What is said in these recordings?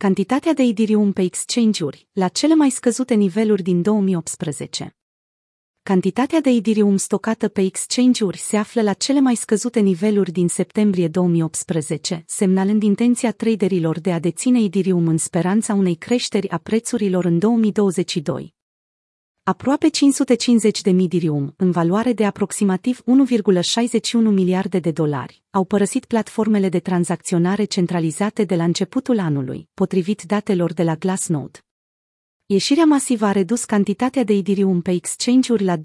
cantitatea de Ethereum pe exchange-uri, la cele mai scăzute niveluri din 2018. Cantitatea de Ethereum stocată pe exchange-uri se află la cele mai scăzute niveluri din septembrie 2018, semnalând intenția traderilor de a deține Ethereum în speranța unei creșteri a prețurilor în 2022. Aproape 550 de Midirium, în valoare de aproximativ 1,61 miliarde de dolari, au părăsit platformele de tranzacționare centralizate de la începutul anului, potrivit datelor de la Glassnode. Ieșirea masivă a redus cantitatea de Ethereum pe exchange-uri la 21,72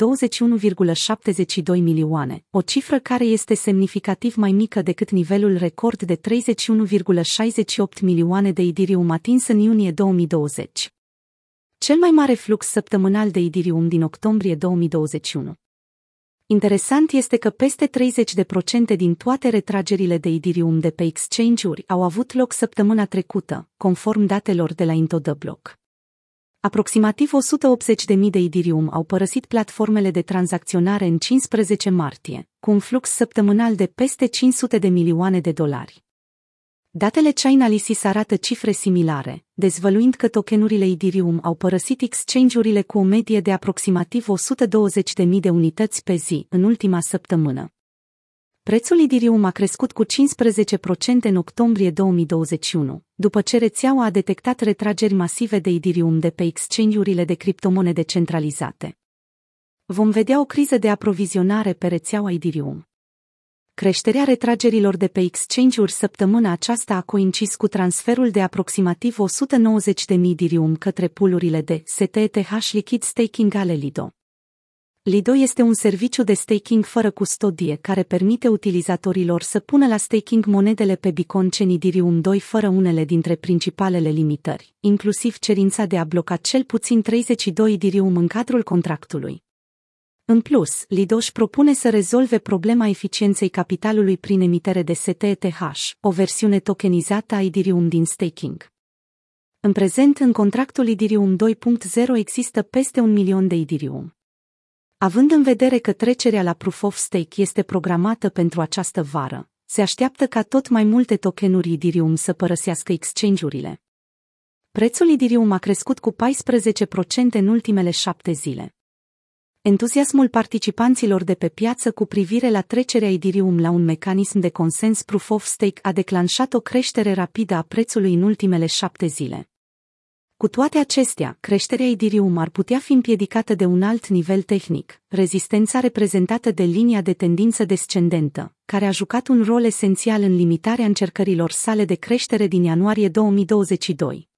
milioane, o cifră care este semnificativ mai mică decât nivelul record de 31,68 milioane de Ethereum atins în iunie 2020 cel mai mare flux săptămânal de Idirium din octombrie 2021. Interesant este că peste 30% din toate retragerile de Idirium de pe exchange-uri au avut loc săptămâna trecută, conform datelor de la Intodeblock. Aproximativ 180.000 de Idirium au părăsit platformele de tranzacționare în 15 martie, cu un flux săptămânal de peste 500 de milioane de dolari. Datele Chainalysis arată cifre similare, dezvăluind că tokenurile Ethereum au părăsit exchange-urile cu o medie de aproximativ 120.000 de unități pe zi în ultima săptămână. Prețul Ethereum a crescut cu 15% în octombrie 2021, după ce rețeaua a detectat retrageri masive de Ethereum de pe exchange-urile de criptomonede centralizate. Vom vedea o criză de aprovizionare pe rețeaua Ethereum. Creșterea retragerilor de pe exchange-uri săptămâna aceasta a coincis cu transferul de aproximativ 190 de Midirium către pulurile de STETH Liquid Staking ale Lido. Lido este un serviciu de staking fără custodie care permite utilizatorilor să pună la staking monedele pe Bitcoin Ethereum 2 fără unele dintre principalele limitări, inclusiv cerința de a bloca cel puțin 32 Ethereum în cadrul contractului. În plus, Lidoș își propune să rezolve problema eficienței capitalului prin emitere de STETH, o versiune tokenizată a Ethereum din staking. În prezent, în contractul Ethereum 2.0 există peste un milion de Ethereum. Având în vedere că trecerea la Proof of Stake este programată pentru această vară, se așteaptă ca tot mai multe tokenuri Ethereum să părăsească exchange-urile. Prețul Ethereum a crescut cu 14% în ultimele șapte zile. Entuziasmul participanților de pe piață cu privire la trecerea Ethereum la un mecanism de consens proof of stake a declanșat o creștere rapidă a prețului în ultimele șapte zile. Cu toate acestea, creșterea Ethereum ar putea fi împiedicată de un alt nivel tehnic, rezistența reprezentată de linia de tendință descendentă, care a jucat un rol esențial în limitarea încercărilor sale de creștere din ianuarie 2022.